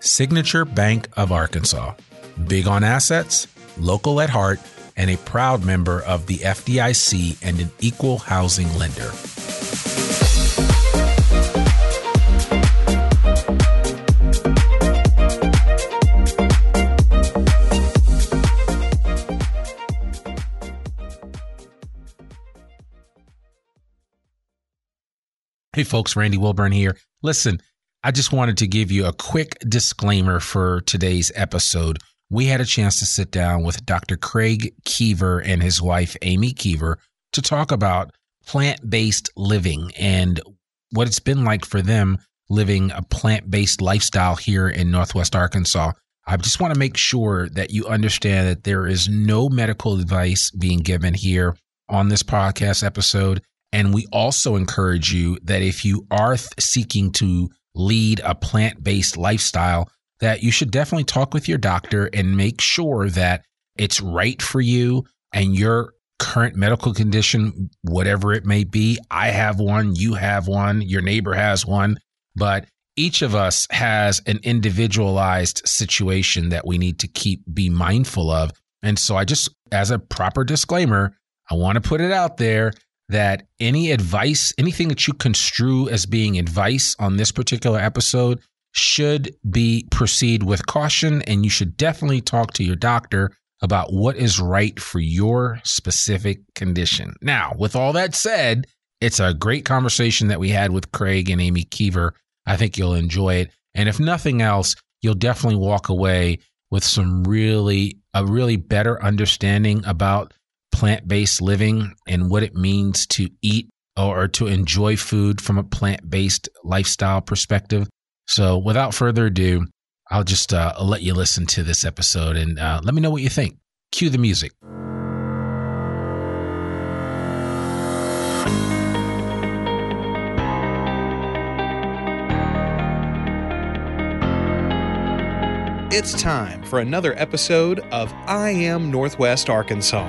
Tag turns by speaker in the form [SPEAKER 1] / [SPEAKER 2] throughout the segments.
[SPEAKER 1] Signature Bank of Arkansas. Big on assets, local at heart, and a proud member of the FDIC and an equal housing lender. Hey folks, Randy Wilburn here. Listen, I just wanted to give you a quick disclaimer for today's episode. We had a chance to sit down with Dr. Craig Keever and his wife, Amy Keever, to talk about plant based living and what it's been like for them living a plant based lifestyle here in Northwest Arkansas. I just want to make sure that you understand that there is no medical advice being given here on this podcast episode. And we also encourage you that if you are seeking to lead a plant based lifestyle, that you should definitely talk with your doctor and make sure that it's right for you and your current medical condition, whatever it may be. I have one, you have one, your neighbor has one, but each of us has an individualized situation that we need to keep be mindful of. And so I just as a proper disclaimer, I want to put it out there that any advice, anything that you construe as being advice on this particular episode should be proceed with caution and you should definitely talk to your doctor about what is right for your specific condition. Now, with all that said, it's a great conversation that we had with Craig and Amy Keever. I think you'll enjoy it. And if nothing else, you'll definitely walk away with some really, a really better understanding about plant based living and what it means to eat or to enjoy food from a plant based lifestyle perspective. So, without further ado, I'll just uh, I'll let you listen to this episode and uh, let me know what you think. Cue the music.
[SPEAKER 2] It's time for another episode of I Am Northwest Arkansas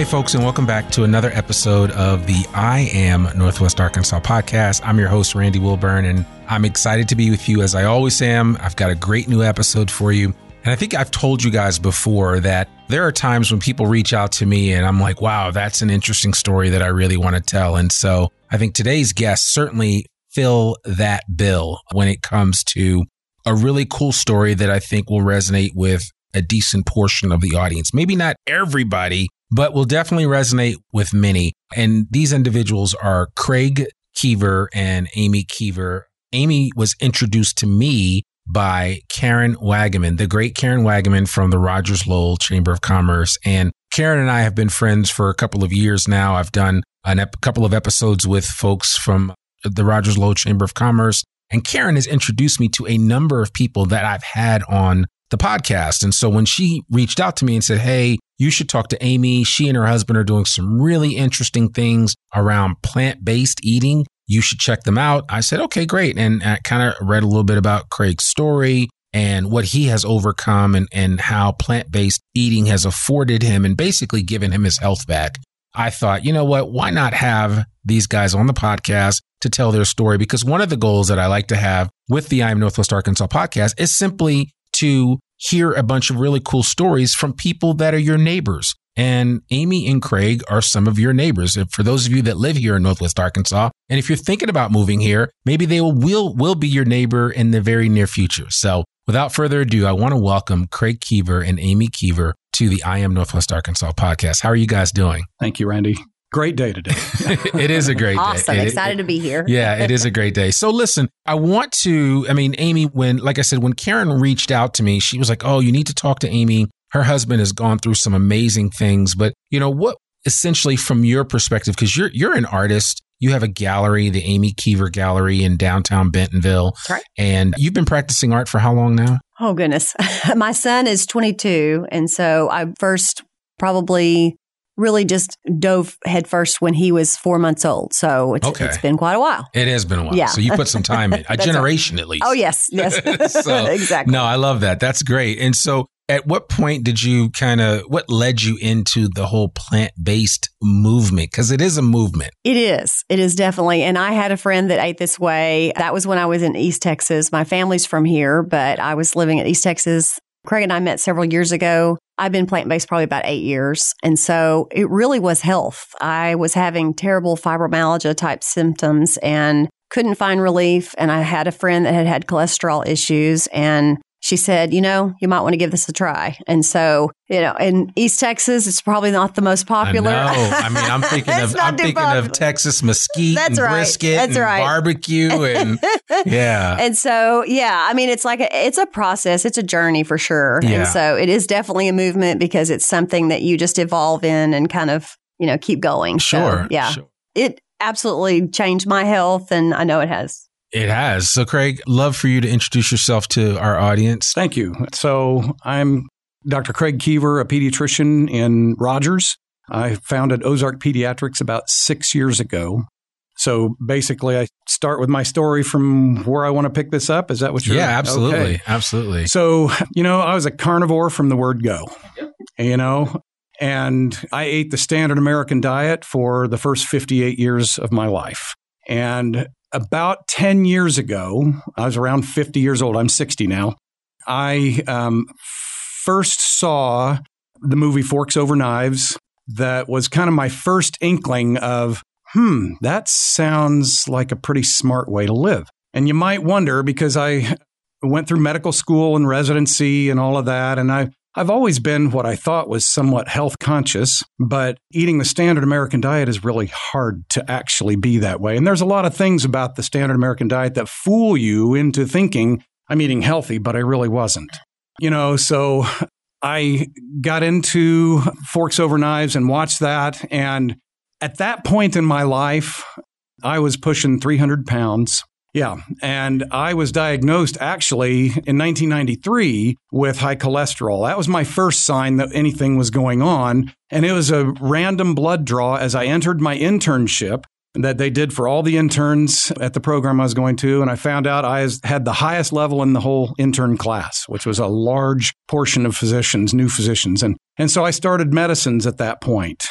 [SPEAKER 1] Hey, folks, and welcome back to another episode of the I Am Northwest Arkansas podcast. I'm your host, Randy Wilburn, and I'm excited to be with you as I always am. I've got a great new episode for you. And I think I've told you guys before that there are times when people reach out to me and I'm like, wow, that's an interesting story that I really want to tell. And so I think today's guest certainly fill that bill when it comes to a really cool story that I think will resonate with a decent portion of the audience. Maybe not everybody, but will definitely resonate with many. And these individuals are Craig Keever and Amy Keever. Amy was introduced to me by Karen Wagaman, the great Karen Wagaman from the Rogers Lowell Chamber of Commerce. And Karen and I have been friends for a couple of years now. I've done a ep- couple of episodes with folks from the Rogers Lowell Chamber of Commerce. And Karen has introduced me to a number of people that I've had on the podcast. And so when she reached out to me and said, Hey, you should talk to Amy. She and her husband are doing some really interesting things around plant based eating. You should check them out. I said, Okay, great. And I kind of read a little bit about Craig's story and what he has overcome and, and how plant based eating has afforded him and basically given him his health back. I thought, you know what? Why not have these guys on the podcast to tell their story? Because one of the goals that I like to have with the I Am Northwest Arkansas podcast is simply to hear a bunch of really cool stories from people that are your neighbors. And Amy and Craig are some of your neighbors. For those of you that live here in Northwest Arkansas, and if you're thinking about moving here, maybe they will, will, will be your neighbor in the very near future. So without further ado, I want to welcome Craig Keever and Amy Keever to the I Am Northwest Arkansas podcast. How are you guys doing?
[SPEAKER 3] Thank you, Randy. Great day today.
[SPEAKER 1] it is a great
[SPEAKER 4] awesome.
[SPEAKER 1] day.
[SPEAKER 4] Awesome. Excited
[SPEAKER 1] it,
[SPEAKER 4] to be here.
[SPEAKER 1] yeah, it is a great day. So listen, I want to, I mean, Amy, when, like I said, when Karen reached out to me, she was like, oh, you need to talk to Amy. Her husband has gone through some amazing things. But, you know, what essentially from your perspective, because you're, you're an artist, you have a gallery, the Amy Keever Gallery in downtown Bentonville.
[SPEAKER 4] That's right.
[SPEAKER 1] And you've been practicing art for how long now?
[SPEAKER 4] Oh, goodness. My son is 22. And so I first probably really just dove headfirst when he was four months old. So it's,
[SPEAKER 1] Okay.
[SPEAKER 4] it's been quite a while.
[SPEAKER 1] It has been a while.
[SPEAKER 4] Yeah.
[SPEAKER 1] So you put some time in, a generation at least.
[SPEAKER 4] Oh, yes. Yes.
[SPEAKER 1] So,
[SPEAKER 4] exactly.
[SPEAKER 1] No, I love that. That's great. And so at what point did you kind of what led you into the whole plant-based movement because it is a movement.
[SPEAKER 4] It is. It is definitely. And I had a friend that ate this way. That was when I was in East Texas. My family's from here, but I was living in East Texas. Craig and I met several years ago. I've been plant based probably about eight years. And so it really was health. I was having terrible fibromyalgia type symptoms and couldn't find relief. And I had a friend that had had cholesterol issues and she said, you know, you might want to give this a try. And so, you know, in East Texas, it's probably not the most popular.
[SPEAKER 1] I know. I mean, I'm thinking of I'm thinking
[SPEAKER 4] popular.
[SPEAKER 1] of Texas mesquite
[SPEAKER 4] That's
[SPEAKER 1] and
[SPEAKER 4] right.
[SPEAKER 1] brisket
[SPEAKER 4] That's
[SPEAKER 1] and
[SPEAKER 4] right.
[SPEAKER 1] barbecue and yeah.
[SPEAKER 4] And so, yeah, I mean, it's like a, it's a process, it's a journey for sure.
[SPEAKER 1] Yeah.
[SPEAKER 4] And so, it is definitely a movement because it's something that you just evolve in and kind of, you know, keep going. So,
[SPEAKER 1] Sure.
[SPEAKER 4] yeah,
[SPEAKER 1] sure.
[SPEAKER 4] it absolutely changed my health, and I know it has.
[SPEAKER 1] It has. So Craig, love for you to introduce yourself to our audience.
[SPEAKER 3] Thank you. So I'm Dr. Craig Keever, a pediatrician in Rogers. I founded Ozark Pediatrics about six years ago. So basically, I start with my story from where I want to pick this up. Is that what you're?
[SPEAKER 1] Yeah, absolutely.
[SPEAKER 3] Okay.
[SPEAKER 1] Absolutely.
[SPEAKER 3] So, you know, I was a carnivore from the word go, Yep. you know, and I ate the standard American diet for the first 58 years of my life. And about 10 years ago, I was around 50 years old. I'm 60 now. I um, first saw the movie Forks Over Knives. That was kind of my first inkling of, hmm, that sounds like a pretty smart way to live. And you might wonder because I went through medical school and residency and all of that. And I, I've always been what I thought was somewhat health conscious, but eating the standard American diet is really hard to actually be that way. And there's a lot of things about the standard American diet that fool you into thinking I'm eating healthy, but I really wasn't. You know, so I got into Forks Over Knives and watched that. And at that point in my life, I was pushing 300 pounds. Yeah. And I was diagnosed actually in 1993 with high cholesterol. That was my first sign that anything was going on. And it was a random blood draw as I entered my internship that they did for all the interns at the program I was going to. And I found out I had the highest level in the whole intern class, which was a large portion of physicians, new physicians. And, and so I started medicines at that point.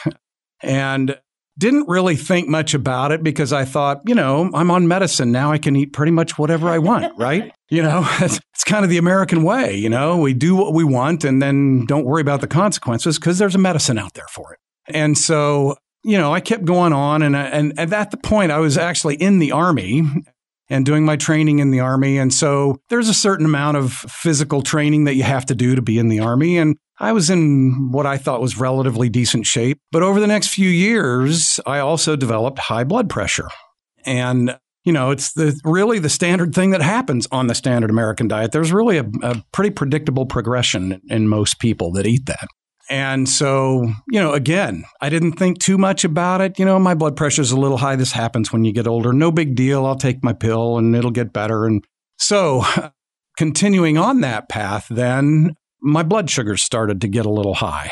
[SPEAKER 3] And didn't really think much about it because I thought, you know, I'm on medicine now. I can eat pretty much whatever I want, right? You know, it's, it's kind of the American way. You know, we do what we want and then don't worry about the consequences because there's a medicine out there for it. And so, you know, I kept going on, and and and at the point, I was actually in the army. And doing my training in the Army. And so there's a certain amount of physical training that you have to do to be in the Army. And I was in what I thought was relatively decent shape. But over the next few years, I also developed high blood pressure. And you know, it's the really the standard thing that happens on the standard American diet. There's really a, a pretty predictable progression in most people that eat that. And so, you know, again, I didn't think too much about it. You know, my blood pressure is a little high. This happens when you get older. No big deal. I'll take my pill and it'll get better. And so, continuing on that path, then my blood sugars started to get a little high.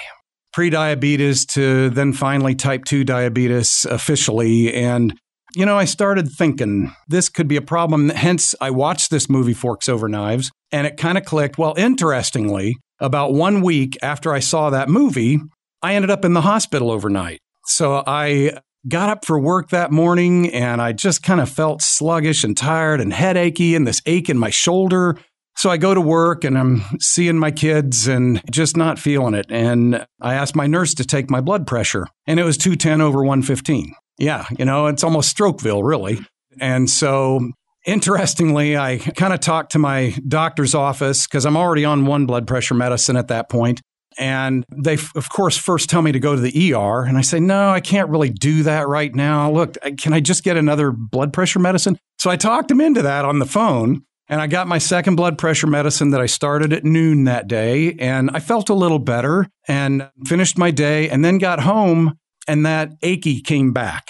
[SPEAKER 3] Pre-diabetes to then finally type 2 diabetes officially. And, you know, I started thinking this could be a problem. Hence, I watched this movie, Forks Over Knives, and it kind of clicked. Well, interestingly, about one week after I saw that movie, I ended up in the hospital overnight. So I got up for work that morning and I just kind of felt sluggish and tired and headachy and this ache in my shoulder. So I go to work and I'm seeing my kids and just not feeling it. And I asked my nurse to take my blood pressure and it was 210 over 115. Yeah, you know, it's almost Strokeville, really. And so Interestingly, I kind of talked to my doctor's office because I'm already on one blood pressure medicine at that point. And they, of course, first tell me to go to the ER. And I say, no, I can't really do that right now. Look, can I just get another blood pressure medicine? So I talked him into that on the phone. And I got my second blood pressure medicine that I started at noon that day. And I felt a little better and finished my day and then got home and that achy came back,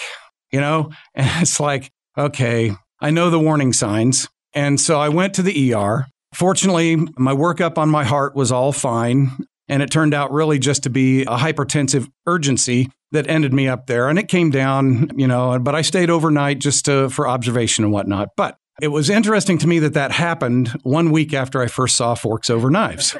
[SPEAKER 3] you know? And it's like, okay, I know the warning signs. And so I went to the ER. Fortunately, my workup on my heart was all fine. And it turned out really just to be a hypertensive urgency that ended me up there. And it came down, you know, but I stayed overnight just to, for observation and whatnot. But it was interesting to me that that happened one week after I first saw Forks Over Knives.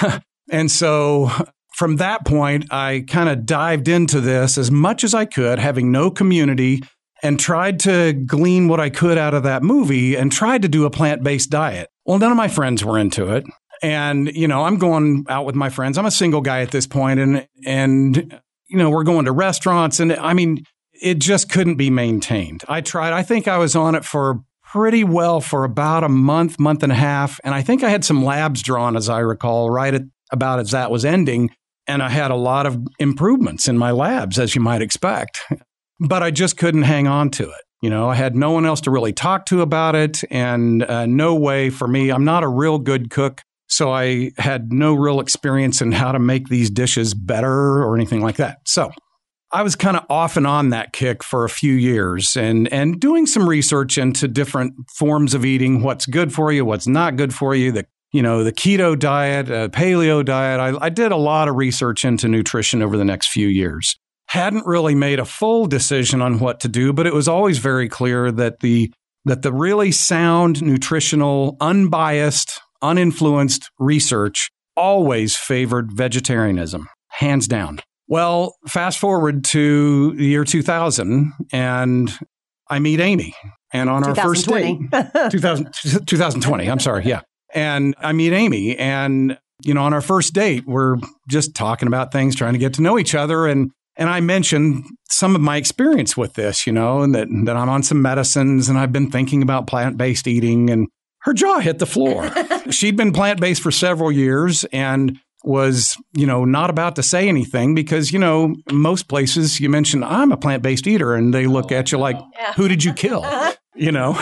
[SPEAKER 3] and so from that point, I kind of dived into this as much as I could, having no community, and tried to glean what I could out of that movie and tried to do a plant based diet. Well, none of my friends were into it. And, you know, I'm going out with my friends. I'm a single guy at this point and, and, you know, we're going to restaurants and I mean, it just couldn't be maintained. I tried. I think I was on it for pretty well for about a month, month and a half. And I think I had some labs drawn, as I recall, right at about as that was ending. And I had a lot of improvements in my labs, as you might expect but I just couldn't hang on to it. You know, I had no one else to really talk to about it, and uh, no way for me. I'm not a real good cook, so I had no real experience in how to make these dishes better or anything like that. So I was kind of off and on that kick for a few years and, and doing some research into different forms of eating, what's good for you, what's not good for you, the you know, the keto diet, uh, paleo diet. I, I did a lot of research into nutrition over the next few years hadn't really made a full decision on what to do, but it was always very clear that the that the really sound, nutritional, unbiased, uninfluenced research always favored vegetarianism, hands down. Well, fast forward to the year 2000, and I meet Amy. And on our first date, 2000, 2020, I'm sorry, yeah. And I meet Amy, and you know, on our first date, we're just talking about things, trying to get to know each other. And and I mentioned some of my experience with this, you know, and that, that I'm on some medicines and I've been thinking about plant based eating. And her jaw hit the floor. She'd been plant based for several years and was, you know, not about to say anything because, you know, most places you mention, I'm a plant based eater, and they look oh, at you like, yeah. who did you kill? you know?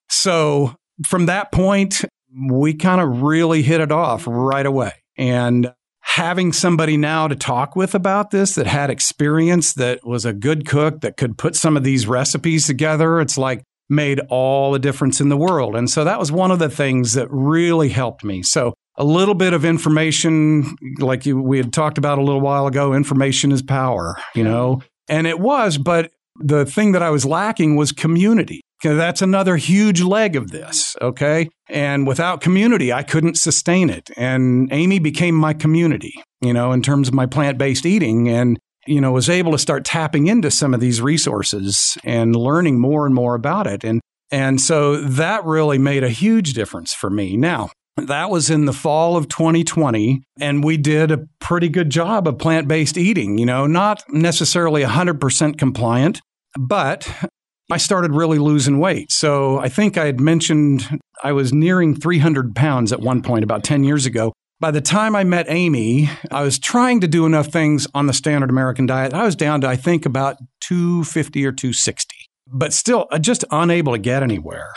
[SPEAKER 3] so from that point, we kind of really hit it off right away. And having somebody now to talk with about this that had experience, that was a good cook, that could put some of these recipes together, it's like made all the difference in the world. And so that was one of the things that really helped me. So a little bit of information, like you, we had talked about a little while ago, information is power, you know, and it was, but the thing that I was lacking was community. That's another huge leg of this. Okay. And without community, I couldn't sustain it. And Amy became my community, you know, in terms of my plant based eating. And, you know, was able to start tapping into some of these resources and learning more and more about it. And, and so that really made a huge difference for me. Now, that was in the fall of 2020, and we did a pretty good job of plant based eating, you know, not necessarily 100% compliant, but I started really losing weight. So I think I had mentioned I was nearing 300 pounds at one point about 10 years ago. By the time I met Amy, I was trying to do enough things on the standard American diet. I was down to, I think, about 250 or 260, but still uh, just unable to get anywhere.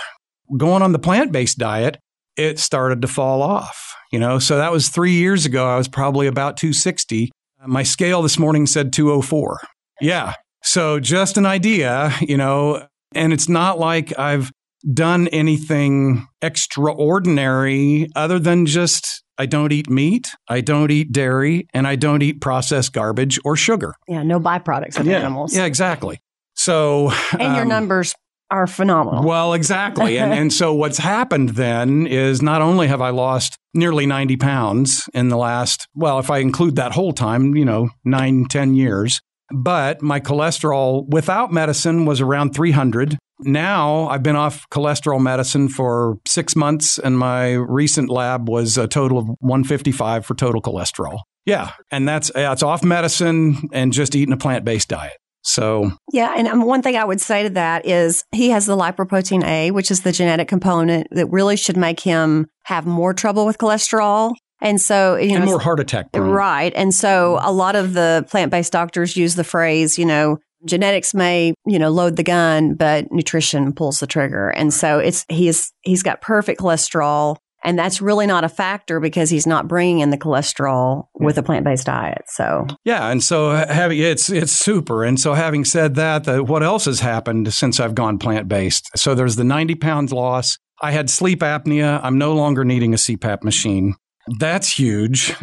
[SPEAKER 3] Going on the plant based diet, it started to fall off. You know, so that was three years ago. I was probably about 260. My scale this morning said 204. Yeah. So just an idea, you know, and it's not like I've done anything extraordinary other than just I don't eat meat, I don't eat dairy, and I don't eat processed garbage or sugar.
[SPEAKER 4] Yeah, no byproducts of
[SPEAKER 3] yeah.
[SPEAKER 4] animals.
[SPEAKER 3] Yeah, exactly. So,
[SPEAKER 4] and your
[SPEAKER 3] um,
[SPEAKER 4] numbers are phenomenal.
[SPEAKER 3] Well, exactly. and, and so what's happened then is not only have I lost nearly 90 pounds in the last, well, if I include that whole time, you know, nine, ten years, but my cholesterol without medicine was around 300. Now I've been off cholesterol medicine for six months, and my recent lab was a total of 155 for total cholesterol. Yeah, and that's that's off medicine and just eating a plant based diet. So
[SPEAKER 4] yeah, and um, one thing I would say to that is he has the lipoprotein A, which is the genetic component that really should make him have more trouble with cholesterol. And so, you know,
[SPEAKER 3] and more heart attack. Prone.
[SPEAKER 4] Right. And so a lot of the plant based doctors use the phrase, you know, genetics may, you know, load the gun, but nutrition pulls the trigger. And so it's, he's, he's got perfect cholesterol. And that's really not a factor because he's not bringing in the cholesterol with a plant based diet. So
[SPEAKER 3] yeah, and so having it's it's super. And so having said that, the, what else has happened since I've gone plant based? So there's the 90 pounds loss. I had sleep apnea. I'm no longer needing a CPAP machine. That's huge.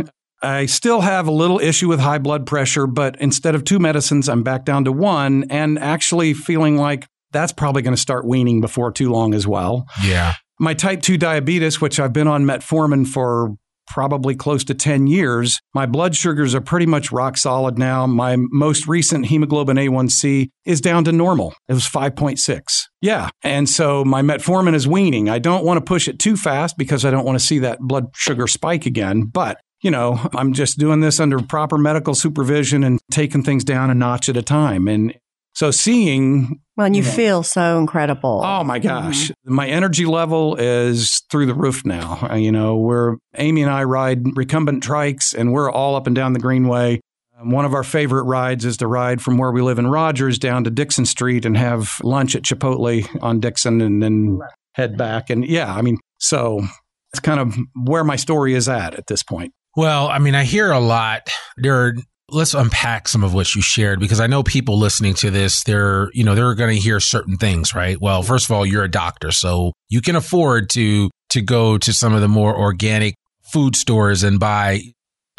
[SPEAKER 3] I still have a little issue with high blood pressure, but instead of two medicines, I'm back down to one and actually feeling like that's probably going to start weaning before too long as well.
[SPEAKER 1] Yeah.
[SPEAKER 3] My type 2 diabetes, which I've been on metformin for probably close to 10 years, my blood sugars are pretty much rock solid now. My most recent hemoglobin A1C is down to normal. It was 5.6. Yeah. And so my metformin is weaning. I don't want to push it too fast because I don't want to see that blood sugar spike again. But you know, I'm just doing this under proper medical supervision and taking things down a notch at a time. And so seeing.
[SPEAKER 4] Well, and you, you know, feel so incredible.
[SPEAKER 3] Oh my gosh. Mm-hmm. My energy level is through the roof now. Uh, you know, we're, Amy and I ride recumbent trikes and we're all up and down the Greenway. Um, one of our favorite rides is to ride from where we live in Rogers down to Dickson Street and have lunch at Chipotle on Dickson and then head back. And yeah, I mean, so it's kind of where my story is at at this point.
[SPEAKER 1] Well, I mean, I hear a lot. There are let's unpack some of what you shared because I know people listening to this, they're, you know, they're going to hear certain things, right? Well, first of all, you're a doctor, so you can afford to to go to some of the more organic food stores and buy.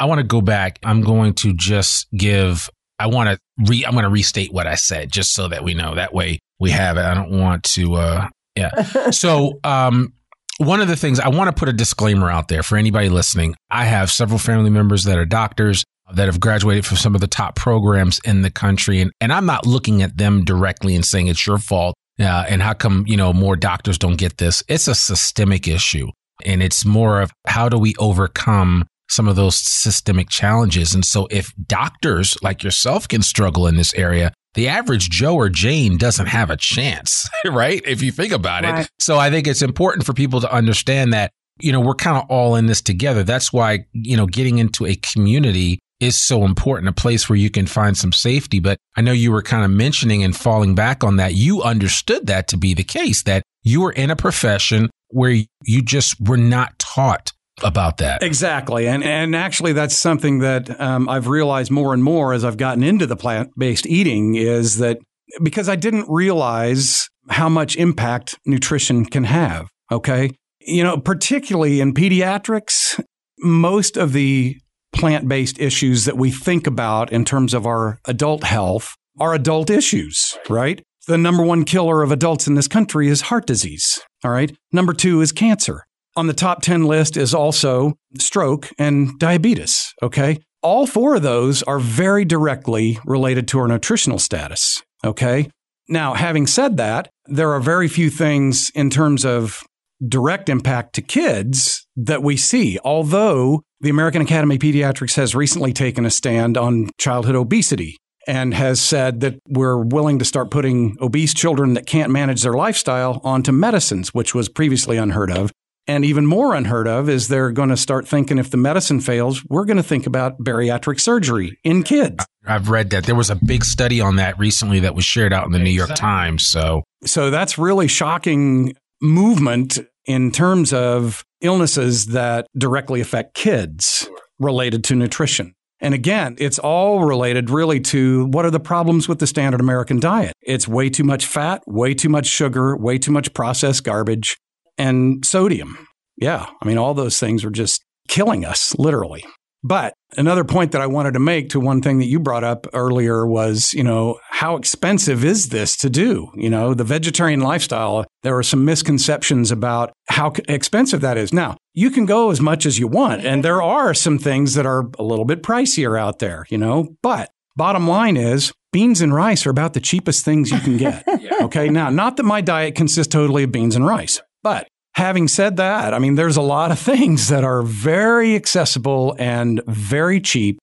[SPEAKER 1] I want to go back. I'm going to just give I want to re I'm going to restate what I said just so that we know. That way we have it. I don't want to uh yeah. so um one of the things I want to put a disclaimer out there for anybody listening. I have several family members that are doctors that have graduated from some of the top programs in the country. And, and I'm not looking at them directly and saying it's your fault. Uh, and how come, you know, more doctors don't get this? It's a systemic issue. And it's more of how do we overcome some of those systemic challenges? And so if doctors like yourself can struggle in this area, the average Joe or Jane doesn't have a chance, right? If you think about right. it. So I think it's important for people to understand that, you know, we're kind of all in this together. That's why, you know, getting into a community is so important, a place where you can find some safety. But I know you were kind of mentioning and falling back on that. You understood that to be the case, that you were in a profession where you just were not taught about that.
[SPEAKER 3] Exactly. And, and actually, that's something that um, I've realized more and more as I've gotten into the plant based eating is that because I didn't realize how much impact nutrition can have. Okay. You know, particularly in pediatrics, most of the plant based issues that we think about in terms of our adult health are adult issues, right? The number one killer of adults in this country is heart disease. All right. Number two is cancer. On the top 10 list is also stroke and diabetes. Okay. All four of those are very directly related to our nutritional status. Okay. Now, having said that, there are very few things in terms of direct impact to kids that we see, although the American Academy of Pediatrics has recently taken a stand on childhood obesity. and has said that we're willing to start putting obese children that can't manage their lifestyle onto medicines, which was previously unheard of. And even more unheard of is they're going to start thinking if the medicine fails, we're going to think about bariatric surgery in kids.
[SPEAKER 1] I've read that. There was a big study on that recently that was shared out in the New York Times. So,
[SPEAKER 3] so that's really shocking movement in terms of illnesses that directly affect kids related to nutrition. And again, it's all related really to what are the problems with the standard American diet? It's way too much fat, way too much sugar, way too much processed garbage, and sodium. Yeah, I mean, all those things are just killing us, literally. But another point that I wanted to make to one thing that you brought up earlier was, you know, how expensive is this to do? You know, the vegetarian lifestyle, there are some misconceptions about how expensive that is. Now, you can go as much as you want, and there are some things that are a little bit pricier out there, you know, but bottom line is beans and rice are about the cheapest things you can get. Okay. Now, not that my diet consists totally of beans and rice, but Having said that, I mean, there's a lot of things that are very accessible and very cheap.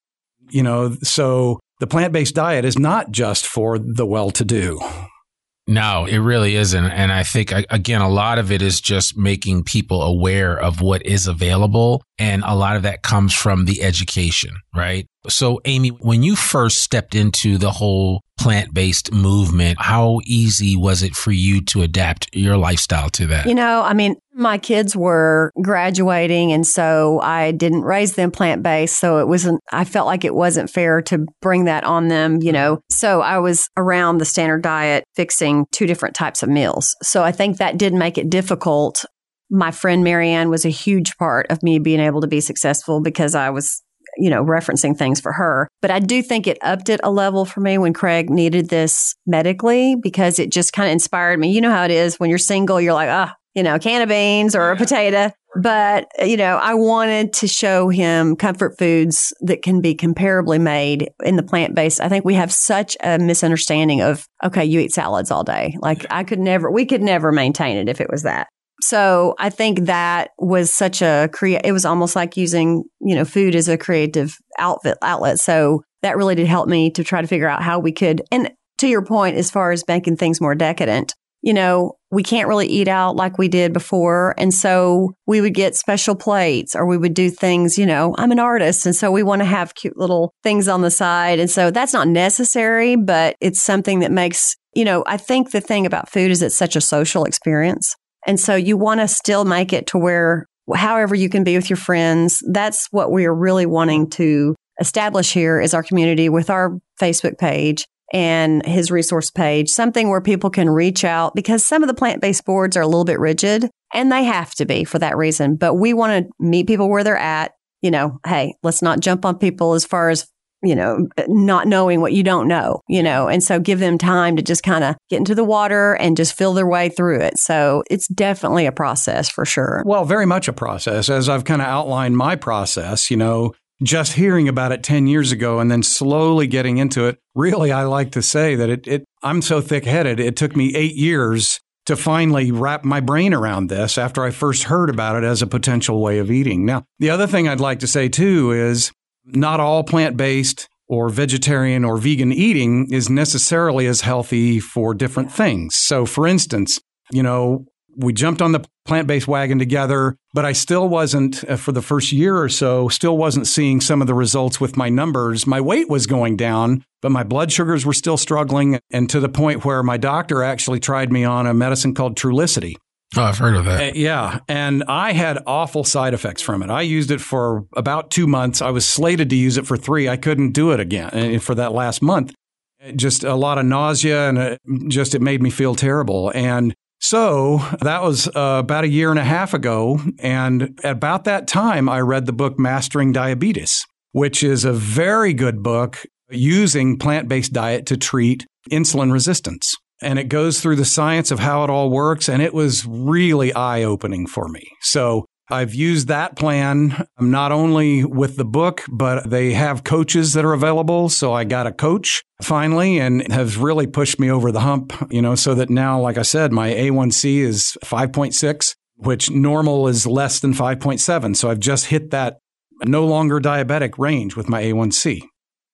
[SPEAKER 3] You know, so the plant based diet is not just for the well to do.
[SPEAKER 1] No, it really isn't. And I think, again, a lot of it is just making people aware of what is available. And a lot of that comes from the education, right? So, Amy, when you first stepped into the whole plant based movement, how easy was it for you to adapt your lifestyle to that?
[SPEAKER 4] You know, I mean, my kids were graduating, and so I didn't raise them plant based. So it wasn't, I felt like it wasn't fair to bring that on them, you know. So I was around the standard diet fixing two different types of meals. So I think that did make it difficult my friend Marianne was a huge part of me being able to be successful because I was you know, referencing things for her. But I do think it upped it a level for me when Craig needed this medically because it just kind of inspired me. You know how it is when you're single, you're like, ah, oh, you know, can of beans or a potato. But, you know, I wanted to show him comfort foods that can be comparably made in the plant based. I think we have such a misunderstanding of, okay, you eat salads all day. Like I could never, we could never maintain it if it was that. So I think that was such a create. It was almost like using you know food as a creative outfit outlet. So that really did help me to try to figure out how we could. And to your point, as far as making things more decadent, you know, we can't really eat out like we did before. And so we would get special plates or we would do things, you know, I'm an artist. And so we want to have cute little things on the side. And so that's not necessary, but it's something that makes, you know, I think the thing about food is it's such a social experience. And so you want to still make it to where, however you can be with your friends, that's what we are really wanting to establish here is our community with our Facebook page and his resource page, something where people can reach out because some of the plant based boards are a little bit rigid and they have to be for that reason. But we want to meet people where they're at. You know, hey, let's not jump on people as far as you know, uh, not knowing what you don't know, you know, and so give them time to just kind of get into the water and just feel their way through it. So it's definitely a process for sure.
[SPEAKER 3] Well, very much a process. As I've kind of outlined my process, you know, just hearing about it 10 years ago and then slowly getting into it. Really, I like to say that it, it I'm so thick headed. It took me eight years to finally wrap my brain around this after I first heard about it as a potential way of eating. Now, the other thing I'd like to say too is not all plant based or vegetarian or vegan eating is necessarily as healthy for different things. So, for instance, you know, we jumped on the plant based wagon together, but I still wasn't, uh, for the first year or so, still wasn't seeing some of the results with my numbers. My weight was going down, but my blood sugars were still struggling, and to the point where my doctor actually tried me on a medicine called Trulicity.
[SPEAKER 1] Oh, I've heard of that.
[SPEAKER 3] Yeah. And I had awful side effects from it. I used it for about two months. I was slated to use it for three. I couldn't do it again uh, for that last month. Just a lot of nausea and it just it made me feel terrible. And so that was uh, about a year and a half ago. And about that time, I read the book Mastering Diabetes, which is a very good book using plant based diet to treat insulin resistance and it goes through the science of how it all works. And it was really eye opening for me. So I've used that plan um, not only with the book, but they have coaches that are available. So I got a coach finally and has really pushed me over the hump, you know, so that now, like I said, my A1C is 5.6, which normal is less than 5.7. So I've just hit that no longer diabetic range with my A1C.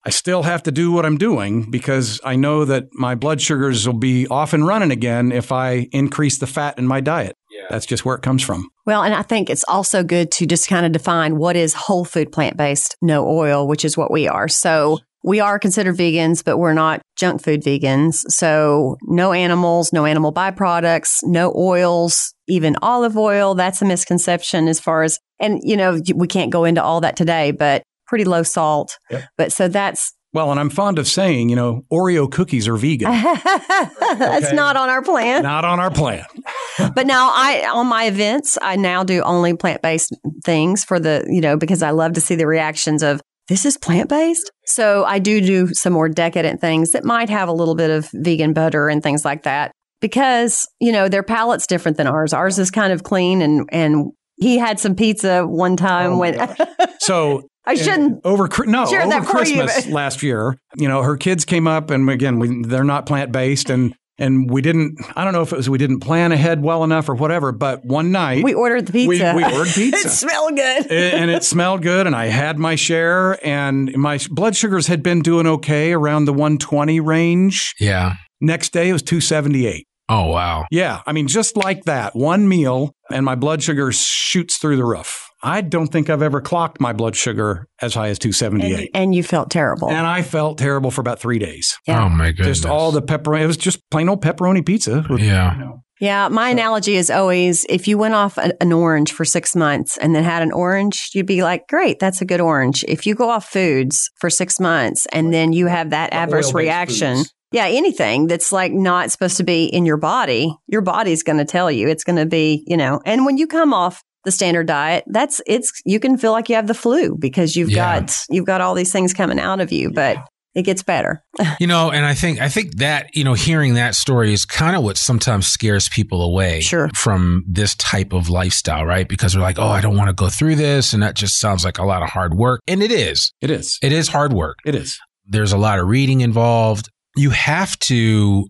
[SPEAKER 3] I still have to do what I'm doing because I know that my blood sugars will be off and running again if I increase the fat in my diet. Yeah. That's just where it comes from.
[SPEAKER 4] Well, and I think it's also good to just kind of define what is whole food plant based, no oil, which is what we are. So we are considered vegans, but we're not junk food vegans. So no animals, no animal byproducts, no oils, even olive oil. That's a misconception as far as, and you know, we can't go into all that today, but pretty low salt. Yep. But so that's
[SPEAKER 3] well, and I'm fond of saying, you know, Oreo cookies are vegan.
[SPEAKER 4] That's okay. not on our plan.
[SPEAKER 3] Not on our plan.
[SPEAKER 4] but now I on my events, I now do only plant-based things for the, you know, because I love to see the reactions of this is plant-based. So I do do some more decadent things that might have a little bit of vegan butter and things like that because, you know, their palate's different than ours. Ours is kind of clean and and he had some pizza one time
[SPEAKER 3] oh
[SPEAKER 4] when
[SPEAKER 3] So
[SPEAKER 4] I shouldn't
[SPEAKER 3] over no over Christmas you, last year. You know, her kids came up, and again, we, they're not plant based, and and we didn't. I don't know if it was we didn't plan ahead well enough or whatever. But one night
[SPEAKER 4] we ordered the pizza.
[SPEAKER 3] We, we ordered pizza.
[SPEAKER 4] it smelled good,
[SPEAKER 3] and it smelled good, and I had my share, and my blood sugars had been doing okay around the 120 range.
[SPEAKER 1] Yeah.
[SPEAKER 3] Next day it was 278.
[SPEAKER 1] Oh wow.
[SPEAKER 3] Yeah, I mean just like that, one meal, and my blood sugar shoots through the roof. I don't think I've ever clocked my blood sugar as high as 278.
[SPEAKER 4] And, and you felt terrible.
[SPEAKER 3] And I felt terrible for about three days.
[SPEAKER 1] Yeah. Oh my goodness.
[SPEAKER 3] Just all the pepperoni. It was just plain old pepperoni pizza.
[SPEAKER 1] With, yeah. You know.
[SPEAKER 4] Yeah, my analogy is always if you went off an, an, orange for six months and then had an orange, you'd be like, great, that's a good orange. If you go off foods for six months and then you have that the adverse reaction, foods. yeah, anything that's like not supposed to be in your body, your body's going to tell you it's going to be, you know, and when you come off the standard diet, that's it's you can feel like you have the flu because you've yeah. got you've got all these things coming out of you, but it gets better.
[SPEAKER 1] you know, and I think I think that, you know, hearing that story is kind of what sometimes scares people away
[SPEAKER 4] sure.
[SPEAKER 1] from this type of lifestyle, right? Because they're like, "Oh, I don't want to go through this." And that just sounds like a lot of hard work. And it is.
[SPEAKER 3] It is.
[SPEAKER 1] It is hard work.
[SPEAKER 3] It is.
[SPEAKER 1] There's a lot of reading involved. You have to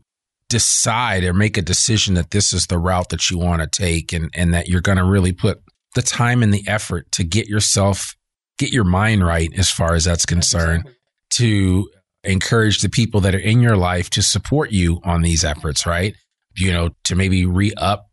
[SPEAKER 1] decide or make a decision that this is the route that you want to take and, and that you're going to really put the time and the effort to get yourself, get your mind right as far as that's concerned, exactly. to encourage the people that are in your life to support you on these efforts, right? You know, to maybe re up,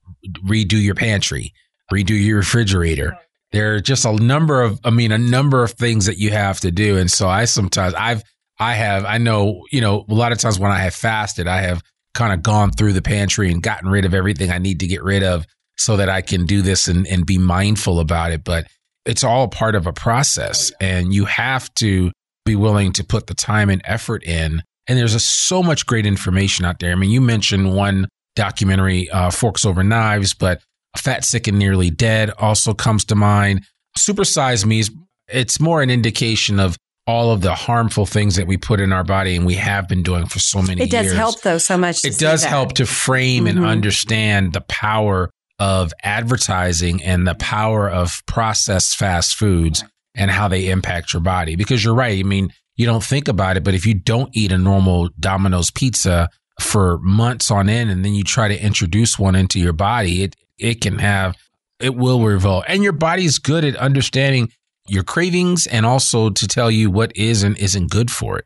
[SPEAKER 1] redo your pantry, redo your refrigerator. There are just a number of, I mean, a number of things that you have to do. And so I sometimes, I've, I have, I know, you know, a lot of times when I have fasted, I have kind of gone through the pantry and gotten rid of everything I need to get rid of so that I can do this and, and be mindful about it. But it's all part of a process and you have to be willing to put the time and effort in. And there's a, so much great information out there. I mean, you mentioned one documentary, uh, Forks Over Knives, but Fat, Sick, and Nearly Dead also comes to mind. Supersize Me is, it's more an indication of all of the harmful things that we put in our body and we have been doing for so many
[SPEAKER 4] years. It does
[SPEAKER 1] years.
[SPEAKER 4] help though so much.
[SPEAKER 1] It does help to frame mm-hmm. and understand the power of advertising and the power of processed fast foods and how they impact your body. Because you're right. I mean, you don't think about it, but if you don't eat a normal Domino's pizza for months on end and then you try to introduce one into your body, it, it can have, it will revolt. And your body's good at understanding your cravings and also to tell you what is and isn't good for it.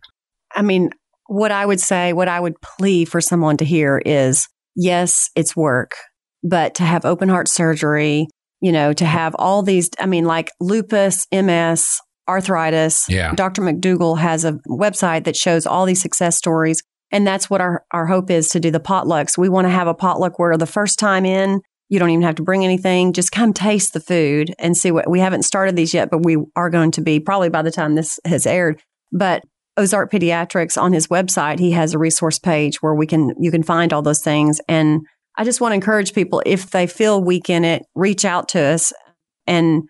[SPEAKER 4] I mean, what I would say, what I would plea for someone to hear is yes, it's work, but to have open heart surgery, you know, to have all these, I mean, like lupus, MS, arthritis.
[SPEAKER 1] Yeah.
[SPEAKER 4] Dr. McDougall has a website that shows all these success stories. And that's what our, our hope is to do the potlucks. We want to have a potluck where the first time in, you don't even have to bring anything. Just come taste the food and see what we haven't started these yet, but we are going to be probably by the time this has aired. But Ozark Pediatrics on his website, he has a resource page where we can, you can find all those things. And I just want to encourage people if they feel weak in it, reach out to us and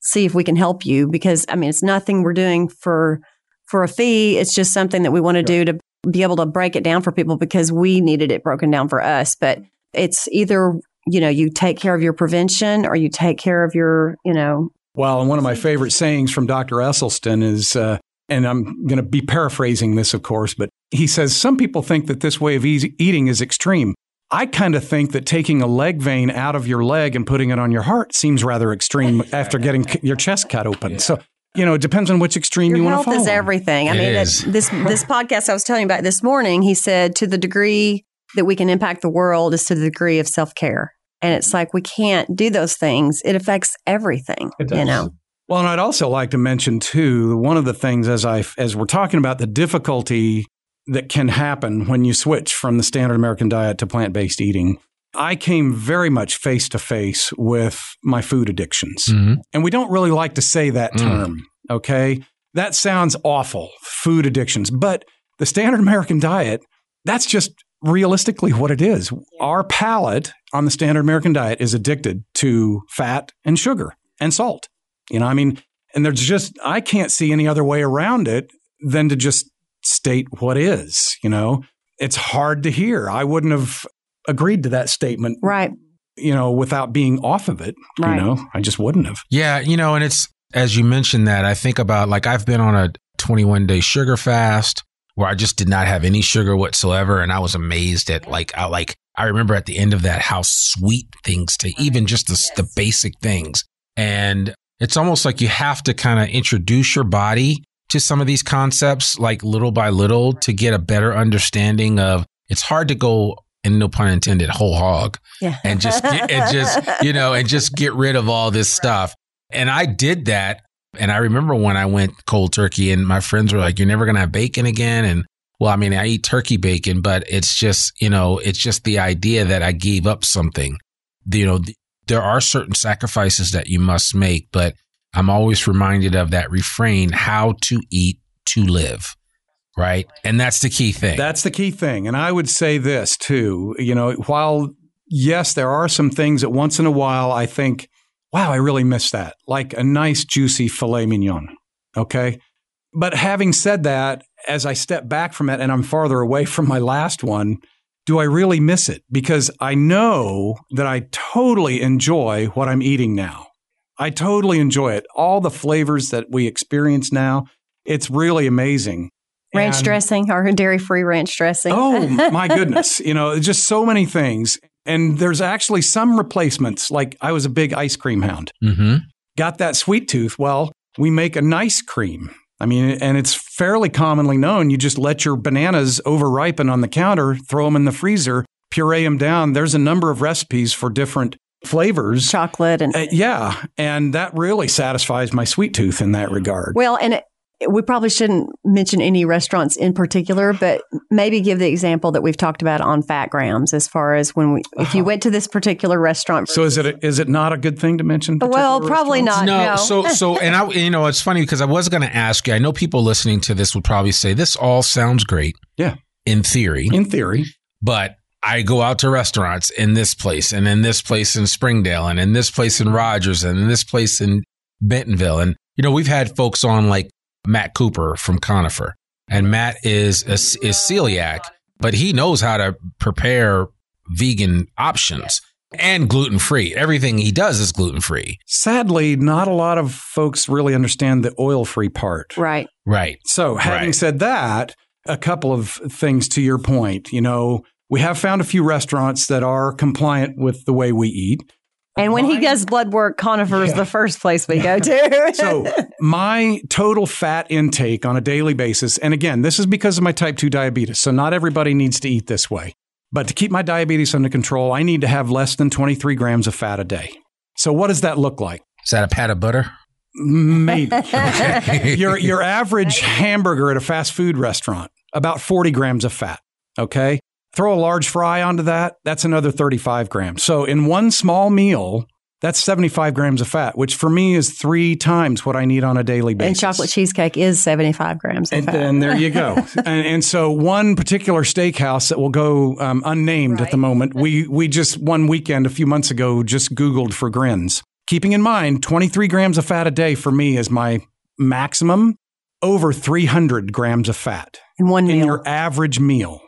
[SPEAKER 4] see if we can help you because I mean it's nothing we're doing for for a fee. It's just something that we want to do to be able to break it down for people because we needed it broken down for us. But it's either, you know, you take care of your prevention or you take care of your, you know.
[SPEAKER 3] Well, and one of my favorite sayings from Dr. Esselstyn is, uh, and I'm going to be paraphrasing this, of course, but he says, Some people think that this way of eating is extreme. I kind of think that taking a leg vein out of your leg and putting it on your heart seems rather extreme after getting your chest cut open. Yeah. So you know, it depends on which extreme
[SPEAKER 4] Your
[SPEAKER 3] you want to follow.
[SPEAKER 4] is everything. I
[SPEAKER 1] It
[SPEAKER 4] mean,
[SPEAKER 1] is.
[SPEAKER 4] it- this this podcast I was telling you about this morning, he said to the degree that we can impact the world is to the degree of self care, and it's like we can't do those things. It affects everything.
[SPEAKER 3] It
[SPEAKER 4] You know,
[SPEAKER 3] Well, and I'd also like to mention too, one of the things as I as we're talking about the difficulty that can happen when you switch from the standard American diet to plant-based eating. I came very much face to face with my food addictions.
[SPEAKER 1] Mhm.
[SPEAKER 3] And we don't really like to say that
[SPEAKER 1] Mm.
[SPEAKER 3] term, okay? That sounds awful, food addictions, but the standard American diet, that's just realistically what it is. Our palate on the standard American diet is addicted to fat and sugar and salt. You know, I mean, and there's just, I can't see any other way around it than to just state what is, you know? It's hard to hear. I wouldn't have agreed to that statement,
[SPEAKER 4] right?
[SPEAKER 3] you know, without being off of it.
[SPEAKER 4] Right.
[SPEAKER 3] You know, I just wouldn't have.
[SPEAKER 1] Yeah, you know, and it's as you mentioned that I think about like I've been on a 21 day sugar fast where I just did not have any sugar whatsoever, and I was amazed at like I like I remember at the end of that how sweet things taste, even just the the basic things, and it's almost like you have to kind of introduce your body to some of these concepts like little by little to get a better understanding of. It's hard to go and no pun intended whole hog
[SPEAKER 4] Yeah,
[SPEAKER 1] and just get, and just you know and just get rid of all this stuff. And I did that. And I remember when I went cold turkey, and my friends were like, "You're never gonna have bacon again." And well, I mean, I eat turkey bacon, but it's just you know, it's just the idea that I gave up something. You know, th- there are certain sacrifices that you must make, but I'm always reminded of that refrain: "How to eat to live." Right, and that's the key thing.
[SPEAKER 3] That's the key thing. And I would say this too, you know, while yes, there are some things that once in a while I think, wow, I really miss that. Like a nice juicy filet mignon. Okay. But having said that, as I step back from it and I'm farther away from my last one, do I really miss it? Because I know that I totally enjoy what I'm eating now. I totally enjoy it. All the flavors that we experience now, it's really amazing.
[SPEAKER 4] ranch
[SPEAKER 3] And-
[SPEAKER 4] dressing or dairy free ranch dressing.
[SPEAKER 3] Oh my goodness. You know, just so many things. And there's actually some replacements. Like I was a big ice cream hound.
[SPEAKER 1] mm-hmm.
[SPEAKER 3] Got that sweet tooth. Well, we make a nice cream. I mean, and it's fairly commonly known. You just let your bananas over ripen on the counter, throw them in the freezer, puree them down. There's a number of recipes for different flavors.
[SPEAKER 4] chocolate and
[SPEAKER 3] Uh, yeah. And that really satisfies my sweet tooth in that regard.
[SPEAKER 4] Well, and it, we probably shouldn't mention any restaurants in particular, but maybe give the example that we've talked about on fat grams as far as when we, if you went to this particular restaurant.
[SPEAKER 3] So is it a, is it not a good thing to mention?
[SPEAKER 4] Well, probably not.
[SPEAKER 1] no,
[SPEAKER 4] no.
[SPEAKER 1] so so and I you know it's funny because I was going to ask you. I know people listening to this would probably say this all sounds great.
[SPEAKER 3] Yeah.
[SPEAKER 1] In theory,
[SPEAKER 3] In theory.
[SPEAKER 1] but I go out to restaurants in this place and in this place in Springdale and in this place in Rogers and in this place in Bentonville and you know we've had folks on like Matt Cooper from Conifer and Matt is a, is celiac but he knows how to prepare vegan options and gluten free. Everything he does is gluten free.
[SPEAKER 3] Sadly, not a lot of folks really understand the oil free part.
[SPEAKER 4] right.
[SPEAKER 1] Right.
[SPEAKER 3] So, having
[SPEAKER 1] Right.
[SPEAKER 3] said that, a couple of things to your point. You know, we have found a few restaurants that are compliant with the way we eat.
[SPEAKER 4] And when he
[SPEAKER 3] Mine-
[SPEAKER 4] does blood work, Conifer is
[SPEAKER 3] Yeah.
[SPEAKER 4] the first place we go to.
[SPEAKER 3] So, my total fat intake on a daily basis, and again, this is because of my type 2 diabetes. So, not everybody needs to eat this way. But to keep my diabetes under control, I need to have less than 23 grams of fat a day. So, what does that look like?
[SPEAKER 1] Is that a pat of butter?
[SPEAKER 3] Maybe. your your average hamburger at a fast food restaurant, about 40 grams of fat. Okay. Throw a large fry onto that, that's another 35 grams. So in one small meal, that's 75 grams of fat, which for me is three times what I need on a daily basis.
[SPEAKER 4] and chocolate cheesecake is 75 grams of
[SPEAKER 3] And
[SPEAKER 4] fat.
[SPEAKER 3] then there you go. and, and so one particular steakhouse that will go um, unnamed at the moment, we we just one weekend a few months ago just Googled for grins. Keeping in mind, 23 grams of fat a day for me is my maximum. Over 300 grams of fat
[SPEAKER 4] in one
[SPEAKER 3] in
[SPEAKER 4] meal.
[SPEAKER 3] your average meal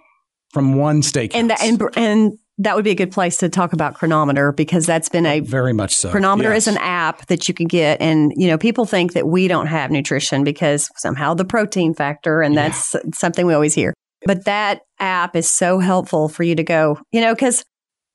[SPEAKER 3] from one steakhouse.
[SPEAKER 4] and, that, and, and that would be a good place to talk about Cronometer because that's been a
[SPEAKER 3] very much so.
[SPEAKER 4] Cronometer
[SPEAKER 3] Yes.
[SPEAKER 4] is an app that you can get, and you know people think that we don't have nutrition because somehow the protein factor, and
[SPEAKER 3] Yeah.
[SPEAKER 4] that's something we always hear. But that app is so helpful for you to go, you know, because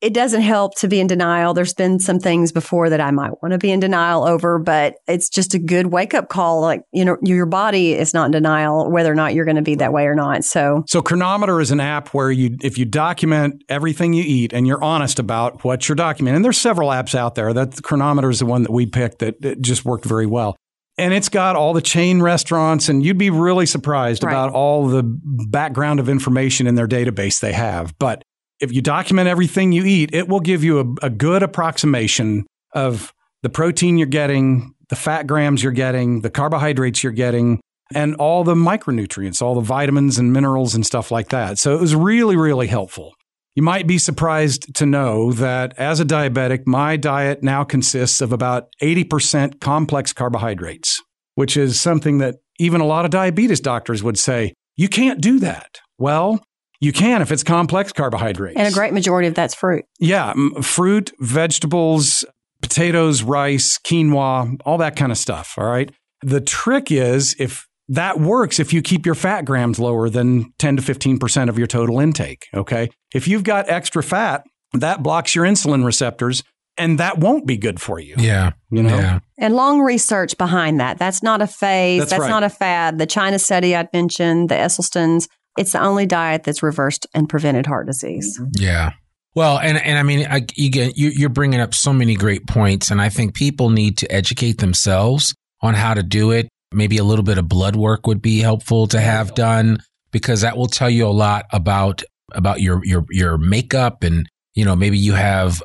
[SPEAKER 4] it doesn't help to be in denial. There's been some things before that I might want to be in denial over, but it's just a good wake up call. Like, you know, your body is not in denial whether or not you're going to be that way or not. So,
[SPEAKER 3] so Cronometer is an app where you, if you document everything you eat and you're honest about what you're documenting, and there's several apps out there that Cronometer is the one that we picked that just worked very well. And it's got all the chain restaurants, and you'd be really surprised right. about all the background of information in their database they have. But if you document everything you eat, it will give you a, a good approximation of the protein you're getting, the fat grams you're getting, the carbohydrates you're getting, and all the micronutrients, all the vitamins and minerals and stuff like that. So it was really, really helpful. You might be surprised to know that as a diabetic, my diet now consists of about 80% complex carbohydrates, which is something that even a lot of diabetes doctors would say, you can't do that. Well, you can if it's complex carbohydrates.
[SPEAKER 4] And a great majority of that's fruit.
[SPEAKER 3] Yeah, fruit, vegetables, potatoes, rice, quinoa, all that kind of stuff. All right. The trick is if that works if you keep your fat grams lower than 10 to 15% of your total intake. Okay. If you've got extra fat, that blocks your insulin receptors and that won't be good for you.
[SPEAKER 1] Yeah.
[SPEAKER 3] You know?
[SPEAKER 1] Yeah.
[SPEAKER 4] And long research behind that. That's not a phase. That's, that's right. not a fad. The China study I'd mentioned, the Esselstyns, it's the only diet that's reversed and prevented heart disease.
[SPEAKER 1] Yeah. Well, and and I mean, I, you get you, you're bringing up so many great points, and I think people need to educate themselves on how to do it. Maybe a little bit of blood work would be helpful to have done because that will tell you a lot about about your your your makeup, and you know maybe you have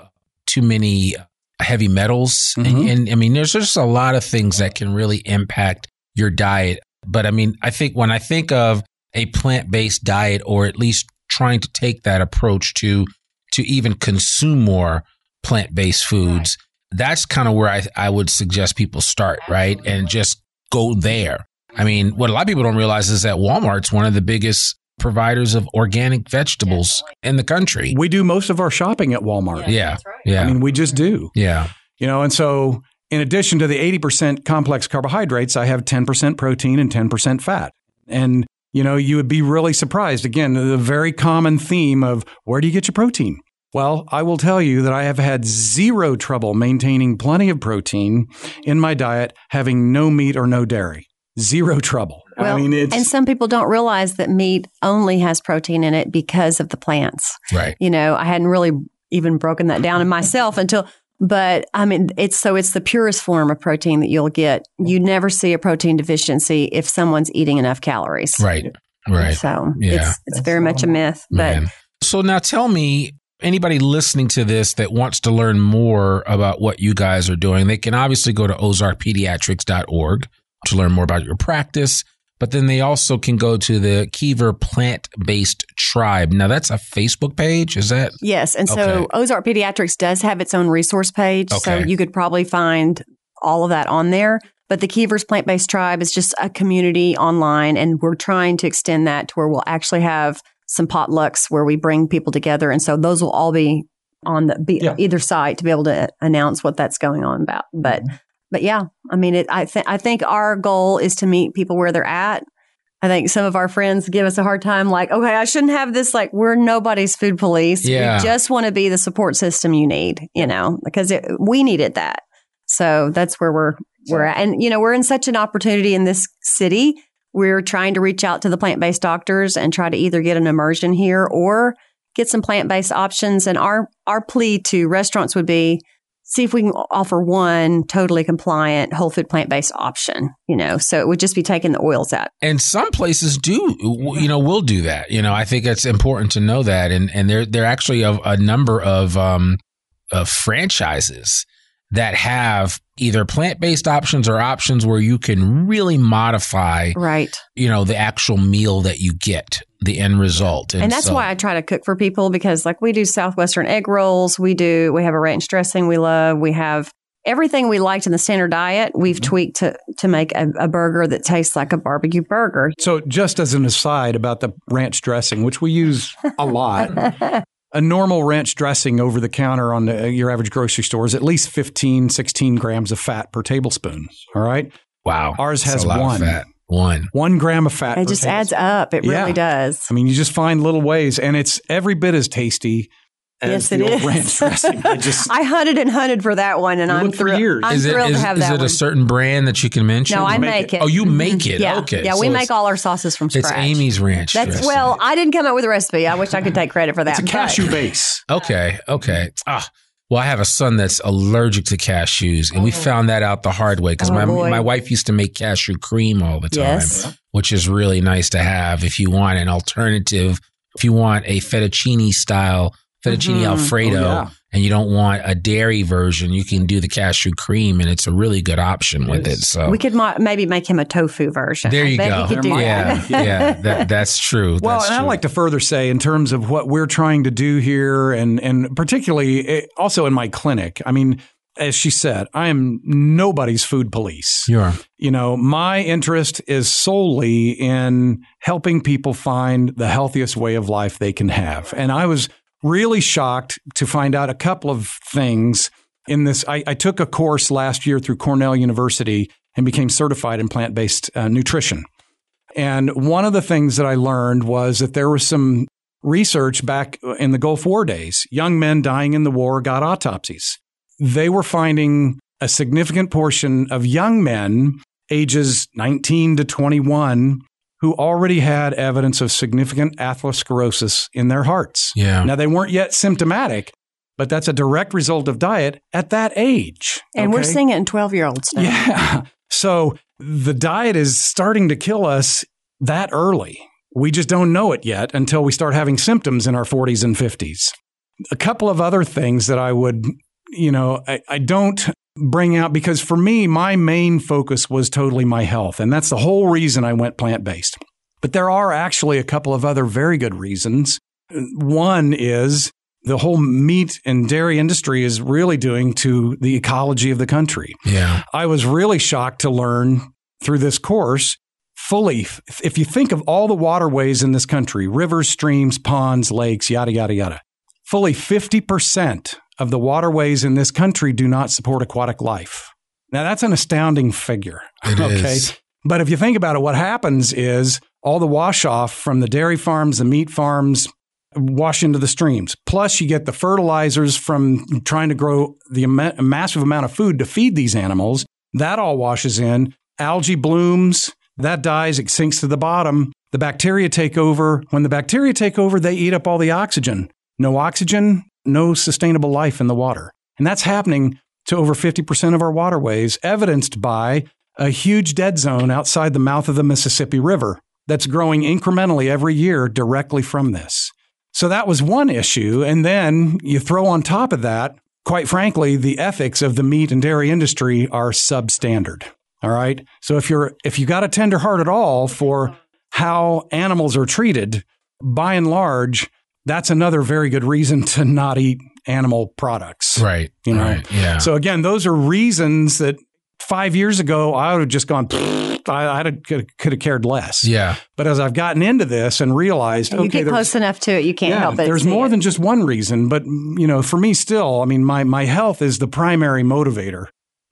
[SPEAKER 1] too many heavy metals, mm-hmm. and, and I mean, there's just a lot of things that can really impact your diet. But I mean, I think when I think of a plant based diet or at least trying to take that approach to to even consume more plant based foods. Right. That's kind of where I, I would suggest people start, right? And just go there. I mean, what a lot of people don't realize is that Walmart's one of the biggest providers of organic vegetables in the country.
[SPEAKER 3] We do most of our shopping at Walmart.
[SPEAKER 1] Yeah. Right. Yeah.
[SPEAKER 3] I mean, we just do.
[SPEAKER 1] Yeah.
[SPEAKER 3] You know, and so in addition to the 80% complex carbohydrates, I have 10% protein and 10% fat. And you know, you would be really surprised. Again, the very common theme of where do you get your protein? Well, I will tell you that I have had zero trouble maintaining plenty of protein in my diet, having no meat or no dairy. Zero trouble.
[SPEAKER 4] Well, I mean, and some people don't realize that meat only has protein in it because of the plants.
[SPEAKER 1] Right.
[SPEAKER 4] You know, I hadn't really even broken that down in myself until but I mean, it's so it's the purest form of protein that you'll get. You never see a protein deficiency if someone's eating enough calories.
[SPEAKER 1] Right. Right.
[SPEAKER 4] So yeah. it's it's very much a myth. But Man.
[SPEAKER 1] so now tell me, anybody listening to this that wants to learn more about what you guys are doing, they can obviously go to ozarkpediatrics.org to learn more about your practice. But then they also can go to the Keever Plant Based Tribe. Now, that's a Facebook page, is that?
[SPEAKER 4] Yes. And so okay. Ozark Pediatrics does have its own resource page. Okay. So you could probably find all of that on there. But the Keever's Plant Based Tribe is just a community online, and we're trying to extend that to where we'll actually have some potlucks where we bring people together. And so those will all be on the be, yeah. either site to be able to announce what that's going on about. But mm-hmm but yeah, I mean, it, I think I think our goal is to meet people where they're at. I think some of our friends give us a hard time, like, okay, I shouldn't have this. Like, we're nobody's food police.
[SPEAKER 1] Yeah.
[SPEAKER 4] We just want to be the support system you need, you know, because it, we needed that. So that's where we're we're at, and you know, we're in such an opportunity in this city. We're trying to reach out to the plant based doctors and try to either get an immersion here or get some plant based options. And our our plea to restaurants would be see if we can offer one totally compliant whole food plant based option, you know. So it would just be taking the oils out.
[SPEAKER 1] And some places do, you know, will do that. You know, I think it's important to know that. And and there there actually a, a number of um of franchises that have either plant-based options or options where you can really modify
[SPEAKER 4] right.
[SPEAKER 1] you know the actual meal that you get the end result.
[SPEAKER 4] And, and that's so, why i try to cook for people because like we do southwestern egg rolls. We do we have a ranch dressing we love. We have everything we liked in the standard diet we've mm-hmm. tweaked to to make a, a, burger that tastes like a barbecue burger.
[SPEAKER 3] So just as an aside about the ranch dressing which we use a lot a normal ranch dressing over the counter on the, uh, your average grocery store is at least 15, 16 grams of fat per tablespoon. All right.
[SPEAKER 1] Wow.
[SPEAKER 3] Ours has one.
[SPEAKER 1] One.
[SPEAKER 3] One gram of fat.
[SPEAKER 4] It just tablespoon. adds up. It really does.
[SPEAKER 3] I mean, you just find little ways, and it's every bit as tasty
[SPEAKER 4] Yes,
[SPEAKER 3] the
[SPEAKER 4] it
[SPEAKER 3] old
[SPEAKER 4] is.
[SPEAKER 3] ranch dressing. I just
[SPEAKER 4] I hunted and hunted for that one, and I'm
[SPEAKER 3] looked
[SPEAKER 4] thrilled.
[SPEAKER 3] years.
[SPEAKER 4] I'm
[SPEAKER 1] is it
[SPEAKER 4] thrilled
[SPEAKER 1] is,
[SPEAKER 4] to have
[SPEAKER 1] is
[SPEAKER 4] that
[SPEAKER 1] it
[SPEAKER 4] one.
[SPEAKER 1] a certain brand that you can mention?
[SPEAKER 4] no, I
[SPEAKER 3] make
[SPEAKER 4] make
[SPEAKER 3] it.
[SPEAKER 4] it.
[SPEAKER 1] Oh, you make it.
[SPEAKER 4] Yeah,
[SPEAKER 1] Okay.
[SPEAKER 4] yeah.
[SPEAKER 1] So
[SPEAKER 4] we
[SPEAKER 1] it's-
[SPEAKER 4] make all our sauces from scratch. It's.
[SPEAKER 1] Amy's Ranch.
[SPEAKER 4] That's
[SPEAKER 1] dressing.
[SPEAKER 4] well, I didn't come up with the recipe. I wish I could take credit for that.
[SPEAKER 3] it's a
[SPEAKER 4] but-
[SPEAKER 3] cashew base.
[SPEAKER 1] Okay. Okay. Ah. Well, I have a son that's allergic to cashews, and we found that out the hard way because
[SPEAKER 4] Oh,
[SPEAKER 1] my
[SPEAKER 4] boy.
[SPEAKER 1] my wife used to make cashew cream all the time,
[SPEAKER 4] Yes.
[SPEAKER 1] which is really nice to have if you want an alternative. If you want a fettuccine style fettuccine
[SPEAKER 4] Mhm.
[SPEAKER 1] alfredo,
[SPEAKER 3] Oh, yeah.
[SPEAKER 1] and you don't want a dairy version, you can do the cashew cream, and it's a really good option with it. So
[SPEAKER 4] We could mo- maybe make him a tofu version.
[SPEAKER 1] there you
[SPEAKER 4] bet
[SPEAKER 1] go.
[SPEAKER 4] He could do
[SPEAKER 1] yeah,
[SPEAKER 4] that.
[SPEAKER 1] yeah, that, that's true.
[SPEAKER 3] Well,
[SPEAKER 1] That's
[SPEAKER 3] and I'd like to further say, in terms of what we're trying to do here, and and particularly eh, also in my clinic. I mean, as she said, I am nobody's food police.
[SPEAKER 1] you are.
[SPEAKER 3] You know, my interest is solely in helping people find the healthiest way of life they can have. And I was really shocked to find out a couple of things in this. I, I took a course last year through Cornell University and became certified in plant based uh, nutrition. And one of the things that I learned was that there was some research back in the Gulf War days. Young men dying in the war got autopsies. They were finding a significant portion of young men ages 19 to 21 who already had evidence of significant atherosclerosis in their hearts.
[SPEAKER 1] Yeah.
[SPEAKER 3] Now, they weren't yet symptomatic, but that's a direct result of diet at that age.
[SPEAKER 4] And we're seeing it in 12 year olds now.
[SPEAKER 3] Yeah. So the diet is starting to kill us that early. We just don't know it yet until we start having symptoms in our 40s and 50s. A couple of other things that I would, you know, I, I don't bring out because for me, my main focus was totally my health. And that's the whole reason I went plant based. But there are actually a couple of other very good reasons. One is the whole meat and dairy industry is really doing to the ecology of the country.
[SPEAKER 1] Yeah.
[SPEAKER 3] I was really shocked to learn through this course fully, if you think of all the waterways in this country rivers, streams, ponds, lakes, yada, yada, yada fully 50% of the waterways in this country do not support aquatic life. Now, that's an astounding figure.
[SPEAKER 1] It is.
[SPEAKER 3] But if you think about it, what happens is all the wash off from the dairy farms, the meat farms, wash into the streams. Plus, you get the fertilizers from trying to grow the massive amount of food to feed these animals. That all washes in. Algae blooms, that dies, it sinks to the bottom. The bacteria take over. When the bacteria take over, they eat up all the oxygen. No oxygen, no sustainable life in the water. And that's happening to over 50% of our waterways, evidenced by a huge dead zone outside the mouth of the Mississippi River that's growing incrementally every year directly from this. So that was one issue. And then you throw on top of that, quite frankly, the ethics of the meat and dairy industry are substandard. All right. So if you're if you got a tender heart at all for how animals are treated, by and large, that's another very good reason to not eat animal products.
[SPEAKER 1] Right.
[SPEAKER 3] You know?
[SPEAKER 1] Right. Yeah.
[SPEAKER 3] So again, those are reasons that five years ago I would have just gone. I, I could, could have cared less.
[SPEAKER 1] yeah.
[SPEAKER 3] But as I've gotten into this and realized,
[SPEAKER 4] You
[SPEAKER 3] okay,
[SPEAKER 4] get close enough to it, you can't
[SPEAKER 3] yeah,
[SPEAKER 4] help it.
[SPEAKER 3] there's more
[SPEAKER 4] it.
[SPEAKER 3] than just one reason. But you know, for me, still, I mean, my my health is the primary motivator.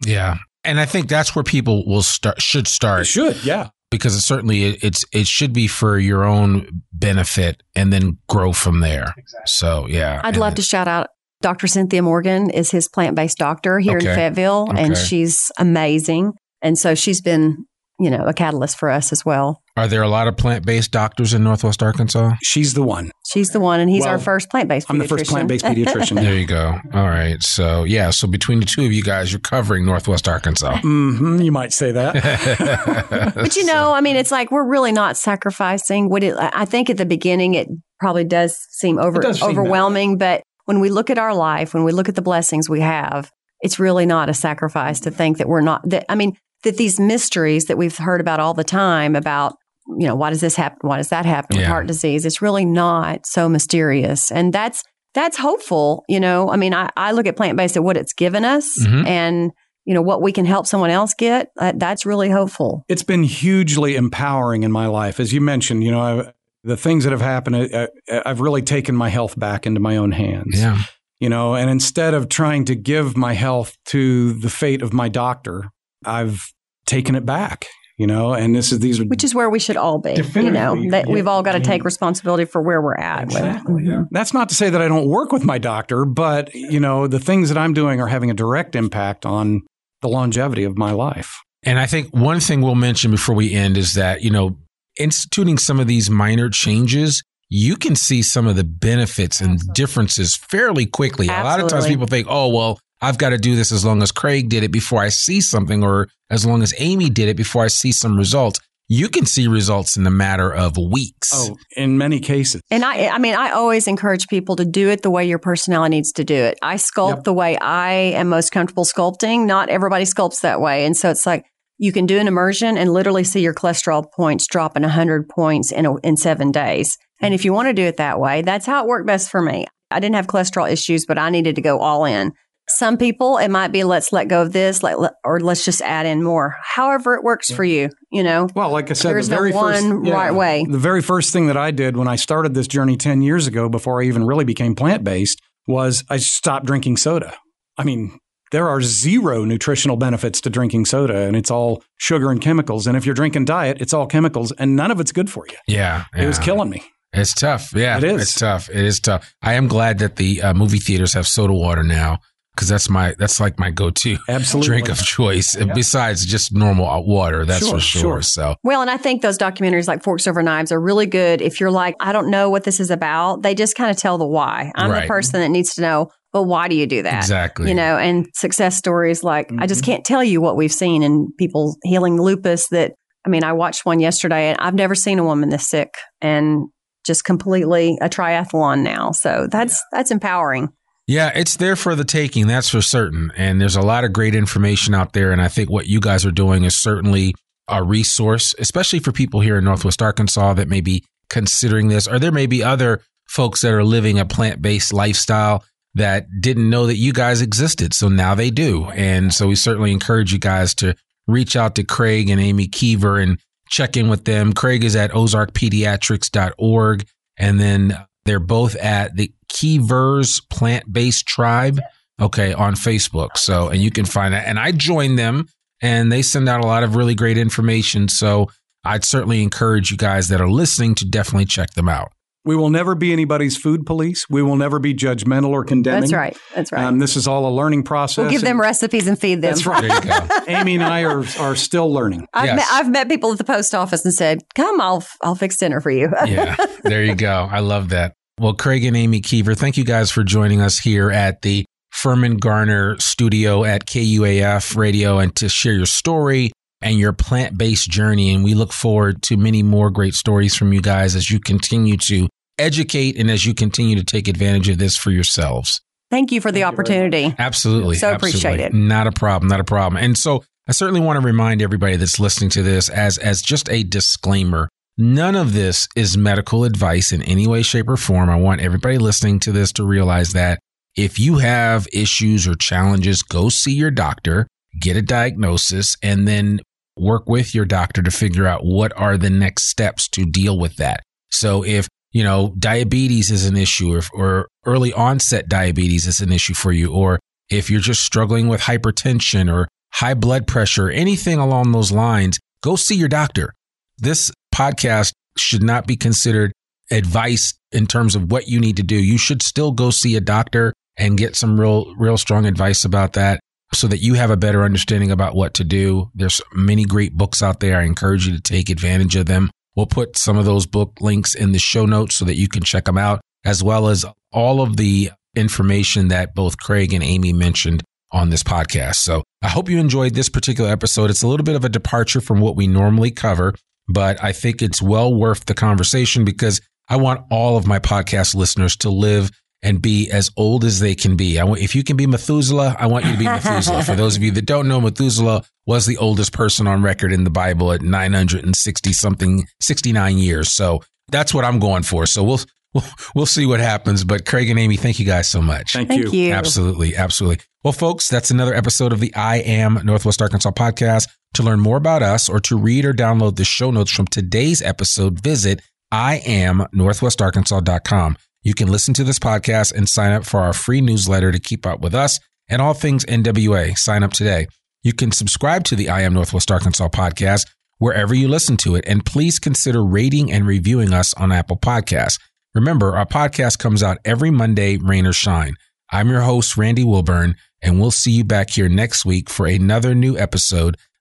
[SPEAKER 1] Yeah. And I think that's where people will start should start
[SPEAKER 3] should, yeah.
[SPEAKER 1] Because it certainly it, it's it should be for your own benefit and then grow from there. So yeah.
[SPEAKER 4] I'd
[SPEAKER 1] And
[SPEAKER 4] love to shout out Dr. Cynthia Morgan is his plant-based doctor here
[SPEAKER 1] Okay.
[SPEAKER 4] in Fayetteville and she's amazing. And so she's been, you know, a catalyst for us as well.
[SPEAKER 1] Are there a lot of plant based doctors in Northwest Arkansas?
[SPEAKER 3] She's the one.
[SPEAKER 4] She's the one and he's
[SPEAKER 3] Well,
[SPEAKER 4] our first plant-based
[SPEAKER 3] I'm the first
[SPEAKER 4] pediatrician.
[SPEAKER 3] plant-based pediatrician.
[SPEAKER 1] There you go. All right. So yeah. So between the two of you guys, you're covering Northwest Arkansas.
[SPEAKER 3] hmm you might say that.
[SPEAKER 4] But you know, I mean, it's like we're really not sacrificing. What it, I think at the beginning, it probably does seem over
[SPEAKER 3] does seem that
[SPEAKER 4] overwhelming. But when we look at our life, when we look at the blessings we have, it's really not a sacrifice to think that we're not. That I mean, that these mysteries that we've heard about all the time about you know why does this happen? Why does that happen with heart disease? It's really not so mysterious, and that's that's hopeful. You know, I mean, I, I look at plant based at what it's given us,
[SPEAKER 1] Mhm.
[SPEAKER 4] and you know what we can help someone else get. Uh, that's really hopeful.
[SPEAKER 3] it's been hugely empowering in my life, as you mentioned. You know, I, the things that have happened, I, I- I've really taken my health back into my own hands.
[SPEAKER 1] yeah.
[SPEAKER 3] you know and instead of trying to give my health to the fate of my doctor i've taken it back you know, and this is these are
[SPEAKER 4] which is where we should all be. You know, that we've all got to take responsibility for where we're at.
[SPEAKER 3] Exactly. Yeah. That's not to say that I don't work with my doctor, but you know, the things that I'm doing are having a direct impact on the longevity of my life.
[SPEAKER 1] And I think one thing we'll mention before we end is that, you know, instituting some of these minor changes, you can see some of the benefits and differences fairly quickly. Absolutely. A lot of times people think, oh, well, I've got to do this as long as Craig did it before I see something, or as long as Amy did it before I see some results. You can see results in the matter of weeks.
[SPEAKER 3] Oh, in many cases.
[SPEAKER 4] And I, I mean, I always encourage people to do it the way your personality needs to do it. I sculpt yep. the way I am most comfortable sculpting. Not everybody sculpts that way. And so it's like, you can do an immersion and literally see your cholesterol points drop in 100 points in, a, in seven days. And if you want to do it that way, that's how it worked best for me. I didn't have cholesterol issues, but I needed to go all in. Some people, it might be let's let go of this, let, or let's just add in more. However, it works for you, you know.
[SPEAKER 3] Well, like I said,
[SPEAKER 4] there's
[SPEAKER 3] the very
[SPEAKER 4] no
[SPEAKER 3] first,
[SPEAKER 4] one
[SPEAKER 3] yeah,
[SPEAKER 4] right way.
[SPEAKER 3] The very first thing that I did when I started this journey 10 years ago, before I even really became plant based, was I stopped drinking soda. I mean, there are zero nutritional benefits to drinking soda and it's all sugar and chemicals. And if you're drinking diet, it's all chemicals and none of it's good for you.
[SPEAKER 1] Yeah. yeah.
[SPEAKER 3] It was killing me.
[SPEAKER 1] It's tough. Yeah.
[SPEAKER 3] It is.
[SPEAKER 1] It's tough. It is tough. I am glad that the uh, movie theaters have soda water now because that's my that's like my go-to
[SPEAKER 3] Absolutely.
[SPEAKER 1] drink of choice yeah. besides just normal water that's
[SPEAKER 3] sure,
[SPEAKER 1] for sure.
[SPEAKER 3] sure.
[SPEAKER 1] so
[SPEAKER 4] well and i think those documentaries like forks over knives are really good if you're like i don't know what this is about they just kind of tell the why i'm right. the person that needs to know but why do you do that
[SPEAKER 1] exactly
[SPEAKER 4] you know and success stories like mm-hmm. i just mm-hmm. can't tell you what we've seen in people healing lupus that i mean i watched one yesterday and i've never seen a woman this sick and just completely a triathlon now so that's yeah. that's empowering
[SPEAKER 1] yeah, it's there for the taking, that's for certain. And there's a lot of great information out there. And I think what you guys are doing is certainly a resource, especially for people here in Northwest Arkansas that may be considering this, or there may be other folks that are living a plant based lifestyle that didn't know that you guys existed. So now they do. And so we certainly encourage you guys to reach out to Craig and Amy Keever and check in with them. Craig is at ozarkpediatrics.org. And then they're both at the Keevers Plant Based Tribe, okay, on Facebook. So, and you can find that. And I joined them and they send out a lot of really great information. So, I'd certainly encourage you guys that are listening to definitely check them out.
[SPEAKER 3] We will never be anybody's food police. We will never be judgmental or condemning.
[SPEAKER 4] That's right. That's right.
[SPEAKER 3] Um, this is all a learning process.
[SPEAKER 4] We'll give them recipes and feed them.
[SPEAKER 3] That's right. Amy and I are, are still learning.
[SPEAKER 4] I've, yes. met, I've met people at the post office and said, "Come, I'll I'll fix dinner for you."
[SPEAKER 1] yeah, there you go. I love that. Well, Craig and Amy Keever, thank you guys for joining us here at the Furman Garner studio at KUAF Radio and to share your story and your plant based journey. And we look forward to many more great stories from you guys as you continue to educate and as you continue to take advantage of this for yourselves.
[SPEAKER 4] Thank you for the opportunity.
[SPEAKER 1] Absolutely.
[SPEAKER 4] So
[SPEAKER 1] absolutely.
[SPEAKER 4] appreciate it.
[SPEAKER 1] Not a problem. Not a problem. And so I certainly want to remind everybody that's listening to this as, as just a disclaimer None of this is medical advice in any way, shape, or form. I want everybody listening to this to realize that if you have issues or challenges, go see your doctor, get a diagnosis, and then work with your doctor to figure out what are the next steps to deal with that. So if you know diabetes is an issue or, or early onset diabetes is an issue for you, or if you're just struggling with hypertension or high blood pressure, anything along those lines, go see your doctor. This podcast should not be considered advice in terms of what you need to do. You should still go see a doctor and get some real, real strong advice about that so that you have a better understanding about what to do. There's many great books out there. I encourage you to take advantage of them. We'll put some of those book links in the show notes so that you can check them out, as well as all of the information that both Craig and Amy mentioned on this podcast. So I hope you enjoyed this particular episode. It's a little bit of a departure from what we normally cover but I think it's well worth the conversation because I want all of my podcast listeners to live and be as old as they can be. I want, if you can be Methuselah, I want you to be Methuselah. For those of you that don't know, Methuselah was the oldest person on record in the Bible at 960 something, 69 years. So that's what I'm going for. So we'll, we'll, we'll see what happens. But Craig and Amy, thank you guys so much.
[SPEAKER 3] Thank,
[SPEAKER 4] thank you.
[SPEAKER 3] you.
[SPEAKER 1] Absolutely. Absolutely. Well, folks, that's another episode of the I Am Northwest Arkansas podcast. To learn more about us or to read or download the show notes from today's episode, visit iamnorthwestarkansas.com. You can listen to this podcast and sign up for our free newsletter to keep up with us and all things NWA. Sign up today. You can subscribe to the I Am Northwest Arkansas podcast wherever you listen to it. And please consider rating and reviewing us on Apple Podcasts. Remember, our podcast comes out every Monday, rain or shine. I'm your host, Randy Wilburn, and we'll see you back here next week for another new episode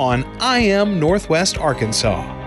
[SPEAKER 2] on I Am Northwest Arkansas.